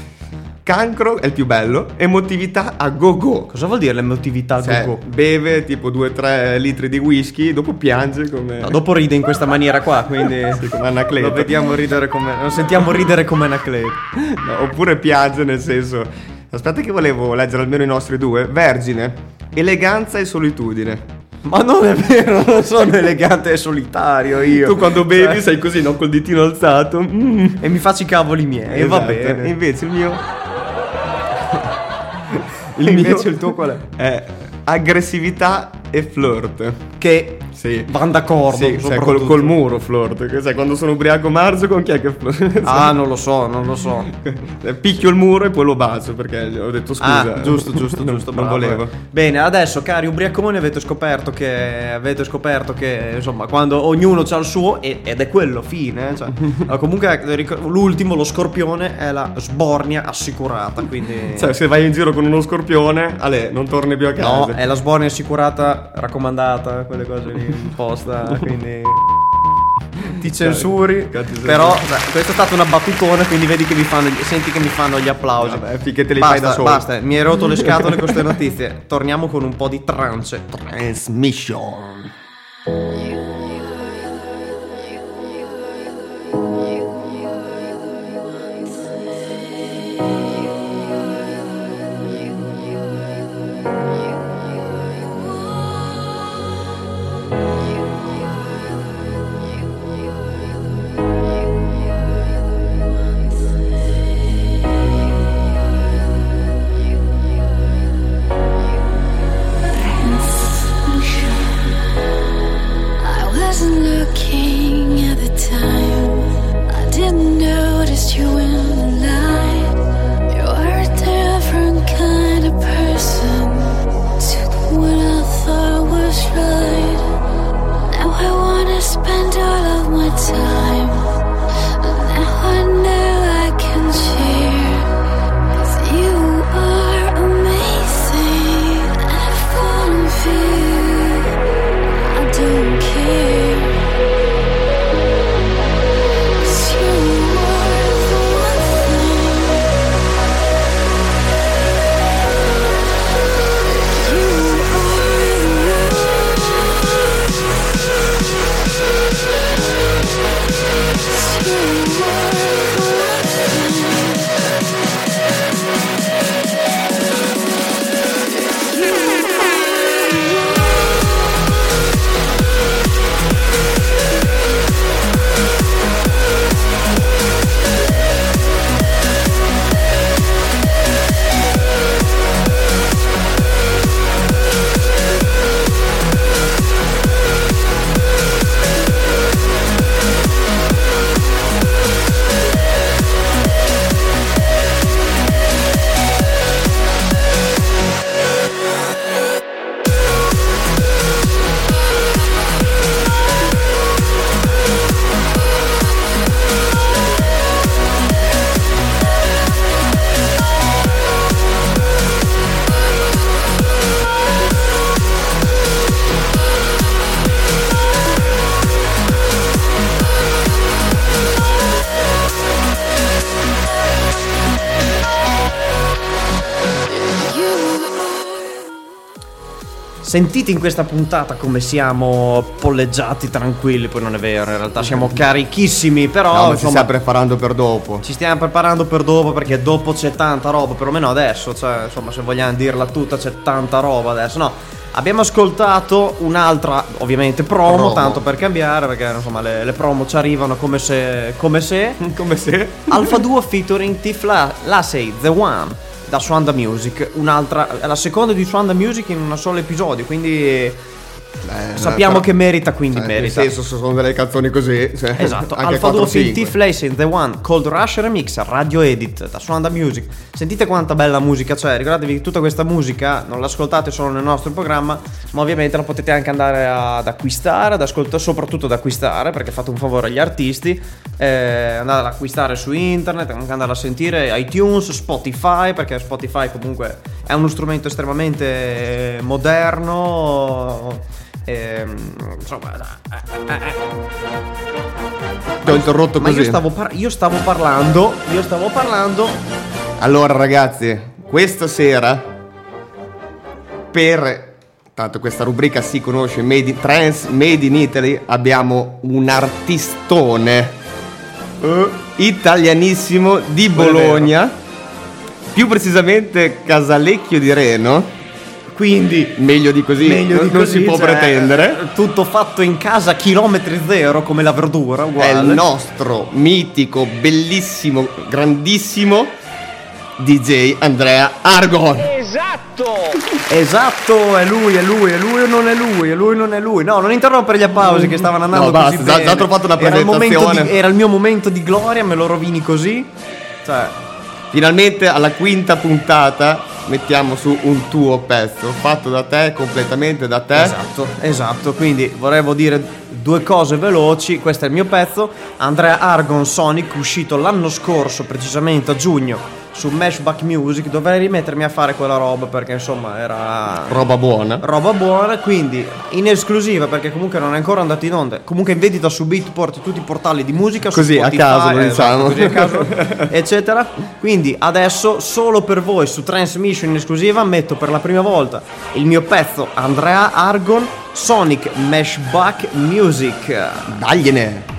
Cancro è il più bello. Emotività a go-go. Cosa vuol dire l'emotività Cioè, go-go? beve tipo 2-3 litri di whisky, dopo piange come. No, dopo ride in questa maniera qua, quindi Sì, come Anacleto. lo vediamo ridere come lo sentiamo ridere come Anacleto. No, oppure piange nel senso. Aspetta, che volevo leggere almeno i nostri due: Vergine, eleganza e solitudine. Ma non è vero, non sono elegante e solitario io. Tu quando bevi Cioè, sei così, no? Col ditino alzato. Mm. e mi faccio i cavoli miei, e va Esatto. bene. Invece il mio. E invece il tuo qual è? È aggressività e flirt. Che Sì. van d'accordo. Sì, cioè col, col muro flirt. Che sai, quando sono ubriaco marzo con chi è che flirt? Ah, non lo so, non lo so. Picchio il muro e poi lo bacio perché ho detto scusa. ah, giusto, giusto, non- giusto. Non bravo. volevo. Bene, adesso, cari ubriaconi, avete scoperto che. Avete scoperto che, insomma, quando ognuno ha il suo, e- ed è quello, fine. eh, Cioè, comunque, l'ultimo, lo scorpione, è la sbornia assicurata. Quindi. Cioè, se vai in giro con uno scorpione, Ale, non torni più a casa. No, è la sbornia assicurata, raccomandata, quelle cose lì in posta, quindi ti censuri. cazzo Però beh, questa è stata una battutona, quindi vedi che mi fanno, gli- senti che mi fanno gli applausi. Vabbè, finché te li basta, fai da solo. Basta, mi hai rotto le scatole con queste notizie. Torniamo con un po' di trance. Transmission. Sentite in questa puntata come siamo polleggiati tranquilli, poi non è vero, in realtà siamo carichissimi, però No, ma insomma, sta preparando per dopo. ci stiamo preparando per dopo perché dopo c'è tanta roba, perlomeno adesso, cioè insomma se vogliamo dirla tutta c'è tanta roba adesso, no. Abbiamo ascoltato un'altra, ovviamente promo, Promo. tanto per cambiare, perché insomma le, le promo ci arrivano come se... come se... Come se... Alfa 2 featuring Tiff La- Lasey, The One, da Swanda Music, un'altra, la seconda di Swanda Music in un solo episodio, quindi sappiamo però- che merita, quindi cioè, merita. Nel senso, se sono delle canzoni così. Cioè, Esatto, Alfa 2 4-5. Film Tiff Lacey, The One, Cold Rush Remix, Radio Edit, da Suonda Music. Sentite quanta bella musica c'è, ricordatevi che tutta questa musica non l'ascoltate solo nel nostro programma, ma ovviamente la potete anche andare ad acquistare, ad ascoltare, soprattutto ad acquistare, perché fate un favore agli artisti, eh, andare ad acquistare su internet, anche andare a sentire iTunes, Spotify, perché Spotify comunque è uno strumento estremamente moderno. Ehm, insomma, eh, eh, eh, Ti ho interrotto ma così. io stavo, par- io stavo parlando, io stavo parlando. Allora, ragazzi, questa sera per tanto questa rubrica si conosce Made in, Trans Made in Italy abbiamo un artistone eh, italianissimo di Bologna più precisamente Casalecchio di Reno Quindi, meglio di così, meglio non, di non così, si può cioè, pretendere Tutto fatto in casa, chilometri zero, come la verdura, è uguale. il nostro mitico bellissimo grandissimo DJ Andrea Argon Esatto, è lui, è lui, è lui o non è lui, è lui o non è lui. No, non interrompere gli applausi che stavano andando No, basta, così già- bene. già ti ho fatto una Era il presentazione. di- era il mio momento di gloria, me lo rovini così. Cioè, Finalmente alla quinta puntata mettiamo su un tuo pezzo fatto da te, completamente da te. Esatto, esatto. Quindi volevo dire due cose veloci. Questo è il mio pezzo. Andrea Argon Sonic, uscito l'anno scorso, precisamente a giugno, su Mashback Music. Dovrei rimettermi a fare quella roba perché insomma era Roba buona. roba buona. Quindi in esclusiva perché comunque non è ancora andato in onda. Comunque in vendita su Beatport tutti i portali di musica. su Così, a Spotify, caso, lo esatto, diciamo. così a caso, eccetera. Quindi adesso solo per voi su Transmission in esclusiva metto per la prima volta il mio pezzo Andrea Argon Sonic Mashback Music. Dagliene.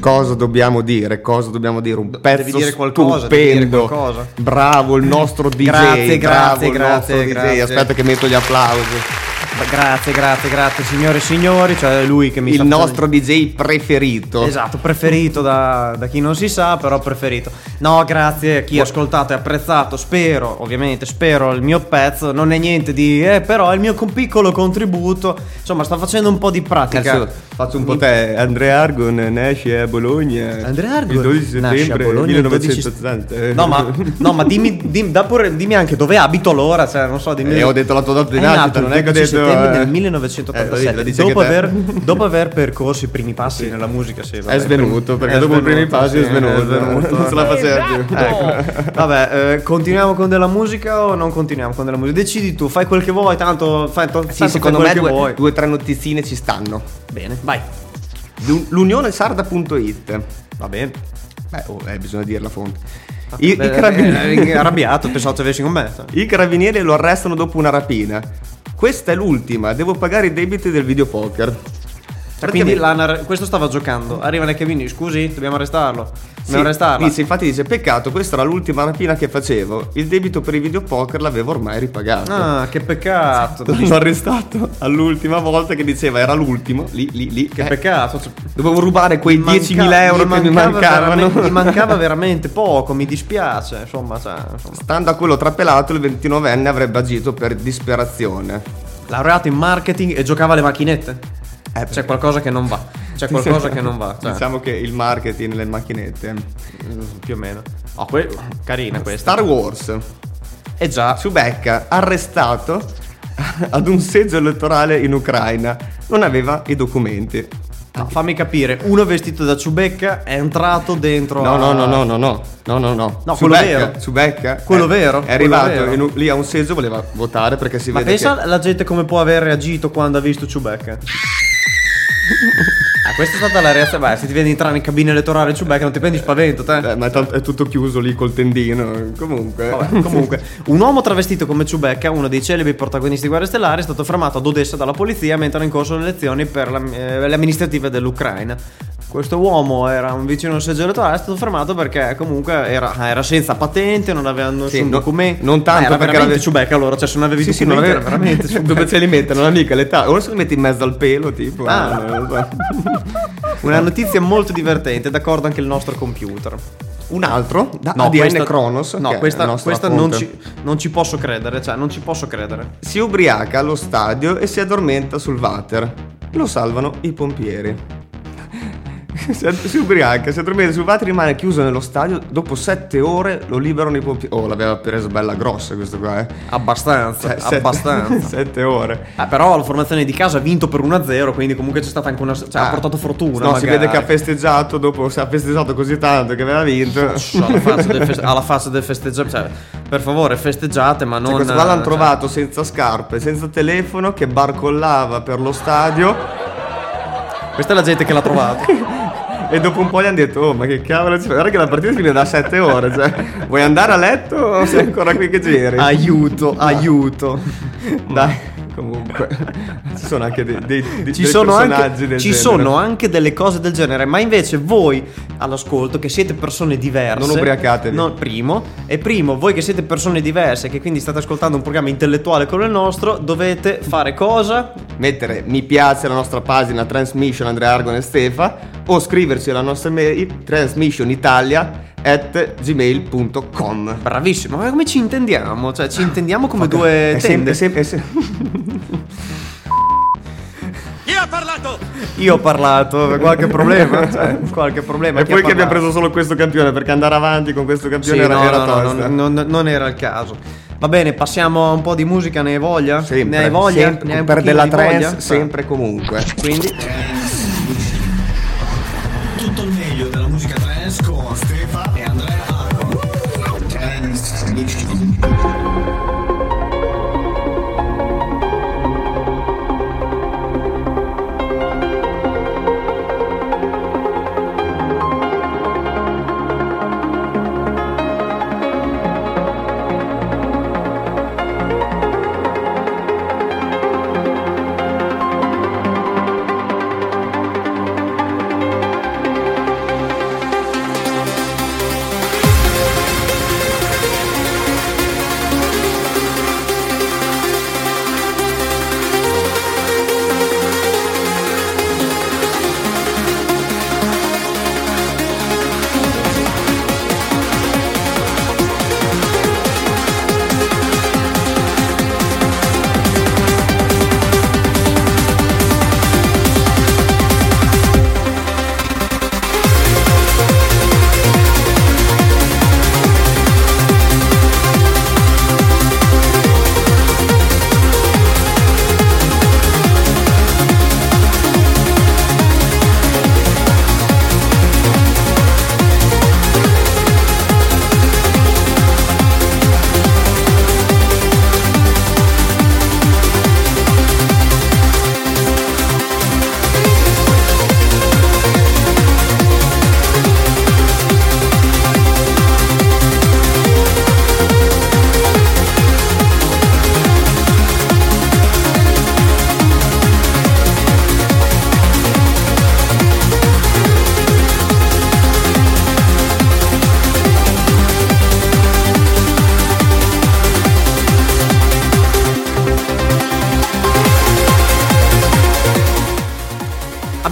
Cosa dobbiamo dire? Cosa dobbiamo dire? Un pezzo devi dire qualcosa, devi dire stupendo. qualcosa. Bravo il nostro DJ. Grazie, bravo grazie, il nostro grazie, DJ. grazie. Aspetta che metto gli applausi. Grazie, grazie, grazie, signore e signori. Cioè, lui che mi Il nostro DJ preferito. Esatto, preferito da, da chi non si sa, però preferito. No, grazie a chi ha ascoltato e apprezzato. Spero, ovviamente, spero il mio pezzo. Non è niente di. Eh, però il mio piccolo contributo. Insomma, sta facendo un po' di pratica. Cazzo, faccio un po' te. Andrea Argon nasce a Bologna. Andrea Argon il 12 nasce a settembre Bologna il 12 1980. No, ma, no, ma dimmi, dimmi, da pure- dimmi anche dove abito allora. Cioè, non so, dimmi. Eh, ho detto la tua data di nascita, non è che ho 12 detto, settembre eh. del Eh, 1987. lo dice dopo, aver, dopo aver percorso i primi passi nella musica, sì, vabbè, È svenuto, perché è dopo i primi svenuto, passi sì, è svenuto. svenuto. Non se la faceva più. Ecco. Vabbè, eh, continuiamo con della musica o non continuiamo con della musica? Decidi tu, fai quel che vuoi, tanto fai, to- tanto Sì, secondo quel me che due, vuoi. due o tre notizzine ci stanno. Bene, vai. L'unionesarda.it Va bene. Beh, oh, eh, bisogna dire la fonte. I, Beh, i carabinieri, eh, arrabbiato, pensavo che avessi con me. I carabinieri lo arrestano dopo una rapina. Questa è l'ultima, devo pagare i debiti del videopoker. Quindi l'hanno- questo stava giocando. Arrivano i cabini, scusi, dobbiamo arrestarlo. Sì, Dobbiamo arrestarlo. dice, infatti dice, peccato, questa era l'ultima rapina che facevo. Il debito per i videopoker l'avevo ormai ripagato. Ah, che peccato. L'hanno arrestato all'ultima volta che diceva era l'ultimo, lì, lì, lì. Che eh, peccato. Cioè, Dovevo rubare quei manca- 10.000 euro gli che mi mancava mancavano. Gli mancava veramente poco, mi dispiace. Insomma, cioè, insomma. Stando a quello trapelato, il 29enne avrebbe agito per disperazione. Laureato in marketing e giocava alle macchinette. Eh, C'è qualcosa che non va. C'è qualcosa che non va. Cioè, Diciamo che il marketing, le macchinette. più o meno. Oh, que- carina questa. Star Wars. Eh già. Ciubecca, arrestato ad un seggio elettorale in Ucraina. Non aveva i documenti. No, fammi capire, uno vestito da Ciubecca è entrato dentro No, a... no, no, no, no, no, no, no, no. No, quello vero. Ciubecca, Quello è- vero, È arrivato vero. in lì a un seggio, voleva votare perché si Ma vede pensa che... la gente come può aver reagito quando ha visto Ciubecca. ah, questa è stata la reazione. Beh, se ti vedi entrare in cabina elettorale Ciubecca non ti prendi spavento, te. Eh, ma è, tanto- è tutto chiuso lì col tendino. Comunque. Vabbè, comunque, un uomo travestito come Ciubecca, uno dei celebri protagonisti di Guerre Stellari, è stato fermato ad Odessa dalla polizia mentre erano in corso le elezioni per la- eh, le amministrative dell'Ucraina. Questo uomo era un vicino al seggio elettorale, è stato fermato perché comunque era, era senza patente, non aveva nessun Sì, documento. non tanto Ah, era perché ave- Ciubecca allora, cioè se non avevi Sì, sì, non aveva era veramente. Dove ce li mettono? Non mica l'età. Ora se li metti in mezzo al pelo, tipo. Ah. eh, so. Una notizia molto divertente, d'accordo anche il nostro computer. Un altro da No, ADN questa- Kronos. No, questa, questa non, ci, non ci posso credere, cioè non ci posso credere. Si ubriaca allo stadio e si addormenta sul water. Lo salvano i pompieri. Si, si ubriaca, si addormenta sul water, rimane chiuso nello stadio. Dopo sette ore lo liberano i pompieri. Oh, l'aveva presa bella grossa questo qua, eh. Abbastanza, Cioè, sette- abbastanza. sette ore. Ah, però la formazione di casa ha vinto per 1-0, quindi comunque c'è stata anche una. cioè, ha Ah, portato fortuna. No, si magari. vede che ha festeggiato. Dopo si ha festeggiato così tanto che aveva vinto. alla faccia del, feste- alla faccia del festeggiare. Cioè, per favore, festeggiate, ma non. Cioè, questo qua l'hanno cioè, trovato senza scarpe, senza telefono, che barcollava per lo stadio. Questa è la gente che l'ha trovato. E dopo un po' gli hanno detto: Oh, ma che cavolo ci fai? Guarda che la partita finisce da 7 ore. Cioè, vuoi andare a letto o sei ancora qui che giri? aiuto, aiuto. Dai, comunque, ci sono anche dei, dei, dei- Ci, sono personaggi anche, del ci genere. sono anche delle cose del genere, ma invece voi all'ascolto che siete persone diverse, Non ubriacatevi. no, primo, e primo, voi che siete persone diverse, che quindi state ascoltando un programma intellettuale come il nostro, dovete fare cosa? Mettere mi piace alla nostra pagina Transmission Andrea Argon e Stefa o scriverci alla nostra mail transmissionitalia at gmail.com. Bravissimo, ma come ci intendiamo? Cioè, ci intendiamo come due È tende. sempre, è sempre, è Io ho parlato, qualche problema? Cioè, qualche problema. E Chi ha poi che abbiamo parlato? preso solo questo campione, perché andare avanti con questo campione Sì, era, no, era no, no, tosta. no, non, non era il caso. Va bene, passiamo a un po' di musica, ne hai voglia? Sempre, ne hai voglia? sempre, Ne hai un per della trance, voglia? sempre e comunque. Quindi,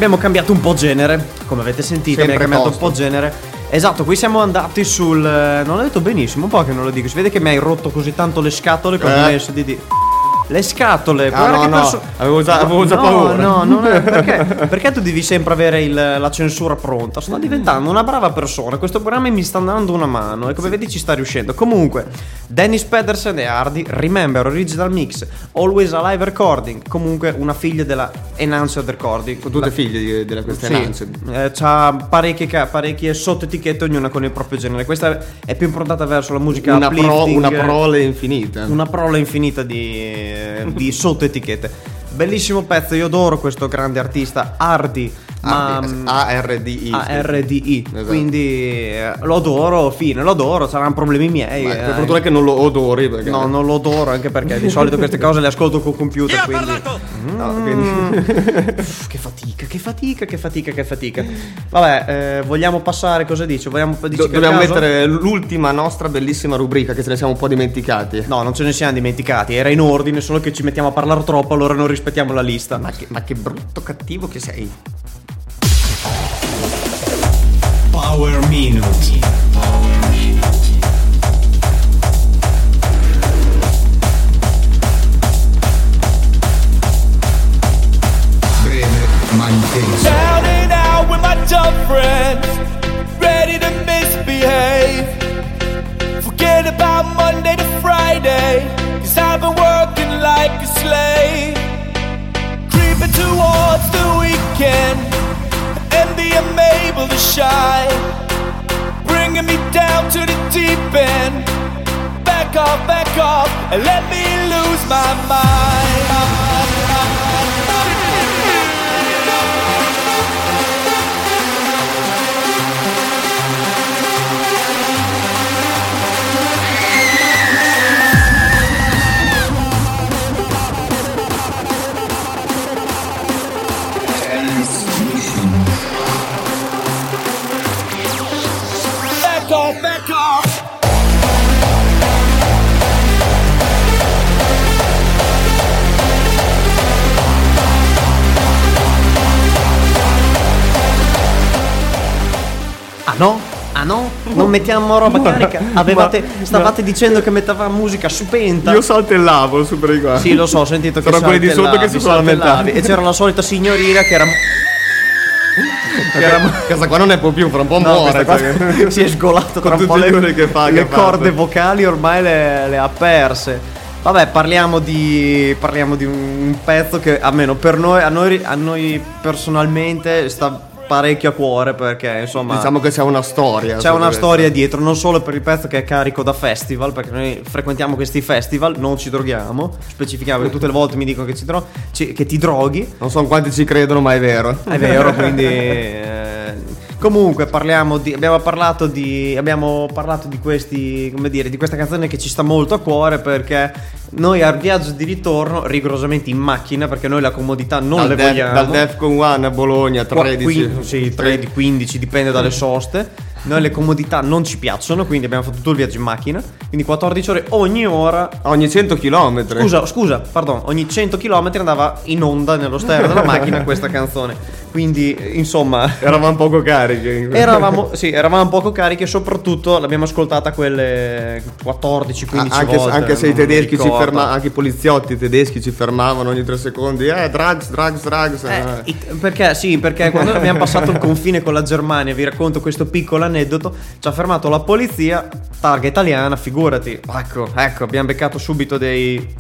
Abbiamo cambiato un po' genere, come avete sentito, Sempre abbiamo cambiato tosto. un po' genere. Esatto, qui siamo andati sul. eh, Non l'ho detto benissimo, un po' che non lo dico. Si vede che mi hai rotto così tanto le scatole quando Eh. di- Le scatole, Ah, no, che no, perso- avevo già- avevo già no, paura. No, non è- perché, perché tu devi sempre avere il- la censura pronta? Sto diventando una brava persona. Questo programma mi sta dando una mano e come vedi ci sta riuscendo. Comunque, Dennis Pedersen e Hardy, Remember Original Mix, Always Alive Recording. Comunque, una figlia della Enhanced Recording. Sono tutte figlie di, della questa Sì, Enhanced. eh, c'ha parecchie, parecchie sottoetichette, ognuna con il proprio genere. Questa è più improntata verso la musica Una, pro, una prole infinita. una prole infinita di, di sottoetichette. Bellissimo pezzo, io adoro questo grande artista Hardy. Ma, Ardi- A-R-D-I. A-R-D-I. Esatto. Quindi eh, lo adoro, fine, lo adoro, saranno problemi miei. Ma eh. per fortuna che non lo odori perché No, non lo adoro anche perché di solito queste cose le ascolto col computer. Quindi... No, quindi- Uff, che fatica, che fatica, che fatica, che fatica. Vabbè, eh, vogliamo passare, cosa dici? Vogliamo, dici Do- che dobbiamo caso? mettere l'ultima nostra bellissima rubrica che ce ne siamo un po' dimenticati. No, non ce ne siamo dimenticati, era in ordine, solo che ci mettiamo a parlare troppo, allora non rispettiamo la lista. Ma che, ma che brutto cattivo che sei. Power Minute. Breve ma intenso. Down and out with my dumb friends, able to shine. Bringing me down to the deep end. Back off, back off, and let me lose my mind. No? Ah no? Non mettiamo roba carica? Avevate, stavate dicendo che mettevamo musica stupenda. Io saltellavo super di qua. Sì, lo so, ho sentito che C'erano quelli di sotto che si sono lamentati. E c'era la solita signorina che era Che era- Questa qua non ne può più, fra un po' No, muore. cioè. si è sgolato tra un po' le, che fa, che le fatto. corde vocali ormai le, le ha perse. Vabbè, parliamo di, parliamo di un pezzo che almeno per noi, a noi, a noi personalmente sta parecchio a cuore perché insomma Diciamo che c'è una storia. c'è una storia dietro, non solo per il pezzo che è carico da festival, perché noi frequentiamo questi festival, non ci droghiamo, specifichiamo che tutte le volte mi dicono che, ci dro- ci- che ti droghi. Non so quanti ci credono, ma è vero. è vero, quindi. eh, comunque parliamo di. Abbiamo parlato di. Abbiamo parlato di questi. come dire, di questa canzone che ci sta molto a cuore perché noi al viaggio di ritorno, rigorosamente in macchina, perché noi la comodità non dal, le Def- vogliamo. dal Defcon 1 a Bologna, Qua- 13. qui- sì, 13, 15, dipende dalle soste. Noi le comodità non ci piacciono, quindi abbiamo fatto tutto il viaggio in macchina. Quindi 14 ore ogni ora Ogni 100 km. Scusa, scusa, pardon, ogni 100 km andava in onda nello stereo della macchina questa canzone. Quindi, insomma, Eravamo poco carichi. eravamo, sì, eravamo poco carichi e soprattutto l'abbiamo ascoltata quelle 14-15 anche, volte. anche se i tedeschi ci fermavano, anche i poliziotti tedeschi ci fermavano ogni tre secondi. Eh, drugs, drugs, drugs. Eh, it- perché sì, perché quando abbiamo passato il confine con la Germania, vi racconto questo piccolo aneddoto, ci ha fermato la polizia, targa italiana, figurati. Ecco, ecco, abbiamo beccato subito dei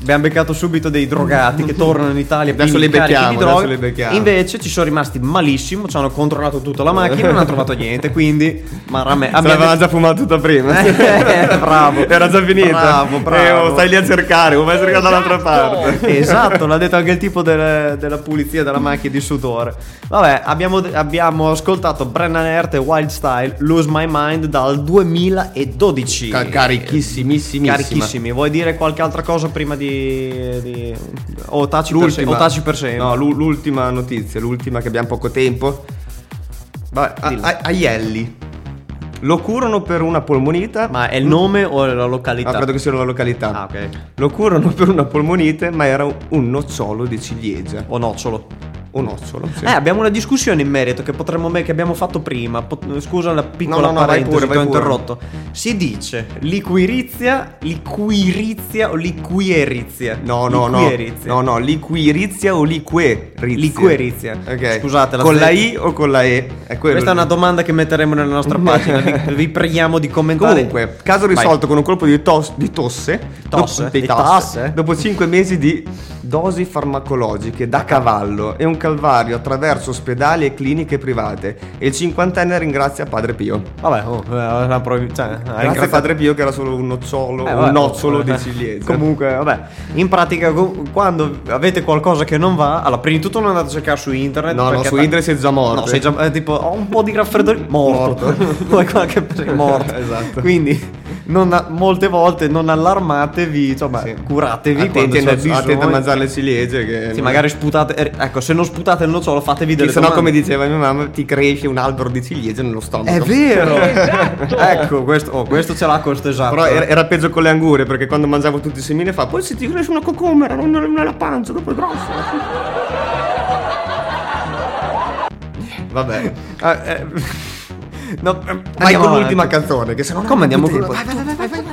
Abbiamo beccato subito dei drogati che tornano in Italia Adesso li becchiamo, adesso li becchiamo. Invece ci sono rimasti malissimo, ci hanno controllato tutta la macchina e non hanno trovato niente, quindi ma a me Se l'avevamo già fumato tutta prima. Eh, bravo. Era già finita. Bravo, bravo. E oh, stai lì a cercare, o vai a cercare dall'altra parte. Esatto, l'ha detto anche il tipo del- della pulizia della macchina di sudore. Vabbè, abbiamo, abbiamo ascoltato Brennan Earth e Wild Style Lose My Mind dal 2012. Ca- carichissimissimissima. Carichissimi. Vuoi dire qualche altra cosa prima di. di- O, taci per se- o taci per sempre? No, l'u- l'ultima notizia, l'ultima che abbiamo poco tempo. Vabbè, a- a- Aielli. Lo curano per una polmonite. Ma è il nome o la località? Ah, credo che sia la località. Ah, ok. Lo curano per una polmonite, ma era un nocciolo di ciliegia. O nocciolo. O nocciolo. sì. Eh, abbiamo una discussione in merito che potremmo me- che abbiamo fatto prima. Pot- scusa la piccola No, no, no, vai parentesi pure, che ho vai interrotto. Si dice liquirizia, liquirizia o liquierizia? No, no, no. Liquierizia. No, no, liquirizia o liquerizia? Liquerizia. Ok. Scusate, la Con la I o con la E? È Questa è una domanda che metteremo nella nostra pagina. vi, vi preghiamo di commentare. Comunque, caso Vai. risolto con un colpo di, tos- di tosse, Tosse? dopo, di tosse, tosse? dopo 5 mesi di dosi farmacologiche da cavallo e un calvario attraverso ospedali e cliniche private e il cinquantenne ringrazia Padre Pio. Vabbè, oh, eh, provi- cioè, Grazie ringraziato- Padre Pio che era solo un nocciolo, Eh, un vabbè, nocciolo oh, di ciliegia. Comunque, vabbè, in pratica, quando avete qualcosa che non va, allora, prima di tutto non andate a cercare su internet. No, no, su ta- internet sei già morto. No, sei già eh, tipo, ho un po' di raffreddore. Morto. Poi qualche morto. Esatto. Quindi, non molte volte non allarmatevi, insomma, Sì. curatevi. quando Attenti, a- bisogno. attenti a mangiare le ciliegie che Sì, magari sputate. eh, Ecco, se non sputate il nocciolo, fatevi delle Che sennò, domande. come diceva mia mamma, ti cresce un albero di ciliegie nello stomaco. È vero! ecco, questo, oh, questo ce l'ha questo esatto. Però era, era peggio con le angurie perché quando mangiavo tutti i semini fa poi se ti cresce una cocomera non non è la pancia dopo è grossa vabbè Ah, eh, no, eh, vai andiamo con avanti. l'ultima canzone che se no non Come andiamo con tempo. Hey,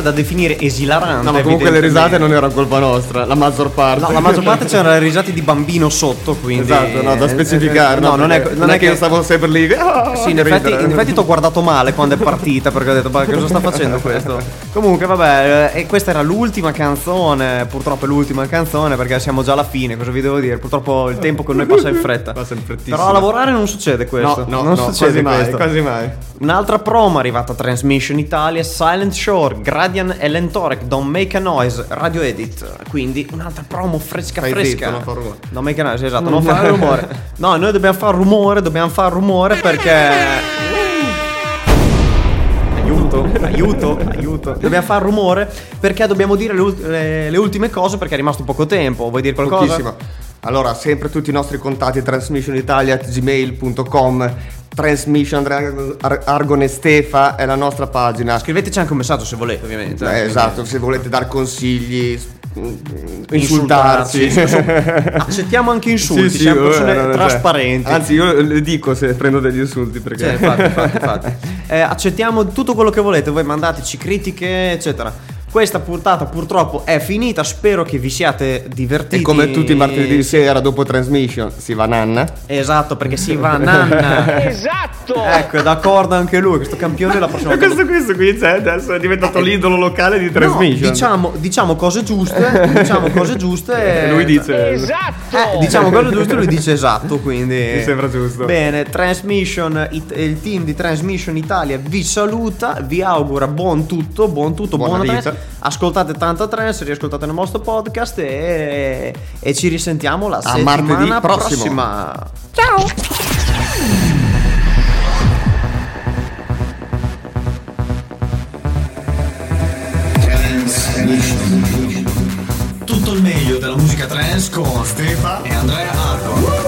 È da definire esilarante. no ma comunque le risate non erano colpa nostra la maggior parte No, la maggior parte c'erano le risate di bambino sotto, quindi... esatto no da specificare No, non è, perché non è che... io stavo sempre lì ah, Sì, in che effetti, in effetti ti ho guardato male quando è partita perché ho detto, ma cosa sta facendo questo? Comunque, vabbè, eh, e questa era l'ultima canzone, purtroppo è l'ultima canzone perché siamo già alla fine, cosa vi devo dire? Purtroppo il tempo con noi passa in fretta. Passa in frettissimo. Però a lavorare non succede questo. no no non no succede quasi mai questo. quasi mai Un'altra promo arrivata a Transmission Italia, Silent Shore, Gradian e Lentorek, Don't Make a Noise, Radio Edit. Quindi un'altra promo fresca Stai fresca. zitto, non fa rumore. Don't make a noise, esatto, non fare rumore. No, noi dobbiamo fare rumore, dobbiamo fare rumore perché... Aiuto, aiuto, aiuto. Dobbiamo fare rumore perché dobbiamo dire le, le- le ultime cose perché è rimasto poco tempo. Vuoi dire qualcosa? Pochissimo. Allora, sempre tutti i nostri contatti transmissionitalia.gmail.com Transmission Ar- Argon e Stefa è la nostra pagina. Scriveteci anche un messaggio se volete, ovviamente. Eh, esatto, se volete dar consigli, Insultarci. Accettiamo anche insulti, Sì, sì, siamo persone no, no, trasparenti. cioè, Anzi, io le dico se prendo degli insulti perché Sì, infatti, infatti, infatti. Eh, accettiamo tutto quello che volete, voi mandateci critiche, eccetera. Questa puntata purtroppo è finita, spero che vi siate divertiti. E come tutti i martedì sera dopo transmission si va nanna. Esatto, perché si va nanna. Esatto! ecco, è d'accordo anche lui, questo campione la prossima Ma volta. questo, questo qui c'è, adesso è diventato l'idolo locale di transmission. No, diciamo, diciamo cose giuste, diciamo cose giuste. E lui dice... Esatto! Eh, diciamo cose giuste, lui dice esatto, quindi Mi sembra giusto. Bene, Transmission, it- il team di Transmission Italia vi saluta, vi augura buon tutto, buon tutto, Buona buona. Ascoltate tanta trance, riascoltate il nostro podcast e, e ci risentiamo la A settimana prossima. Tutto il meglio della musica trance con Stefa e Andrea Arco.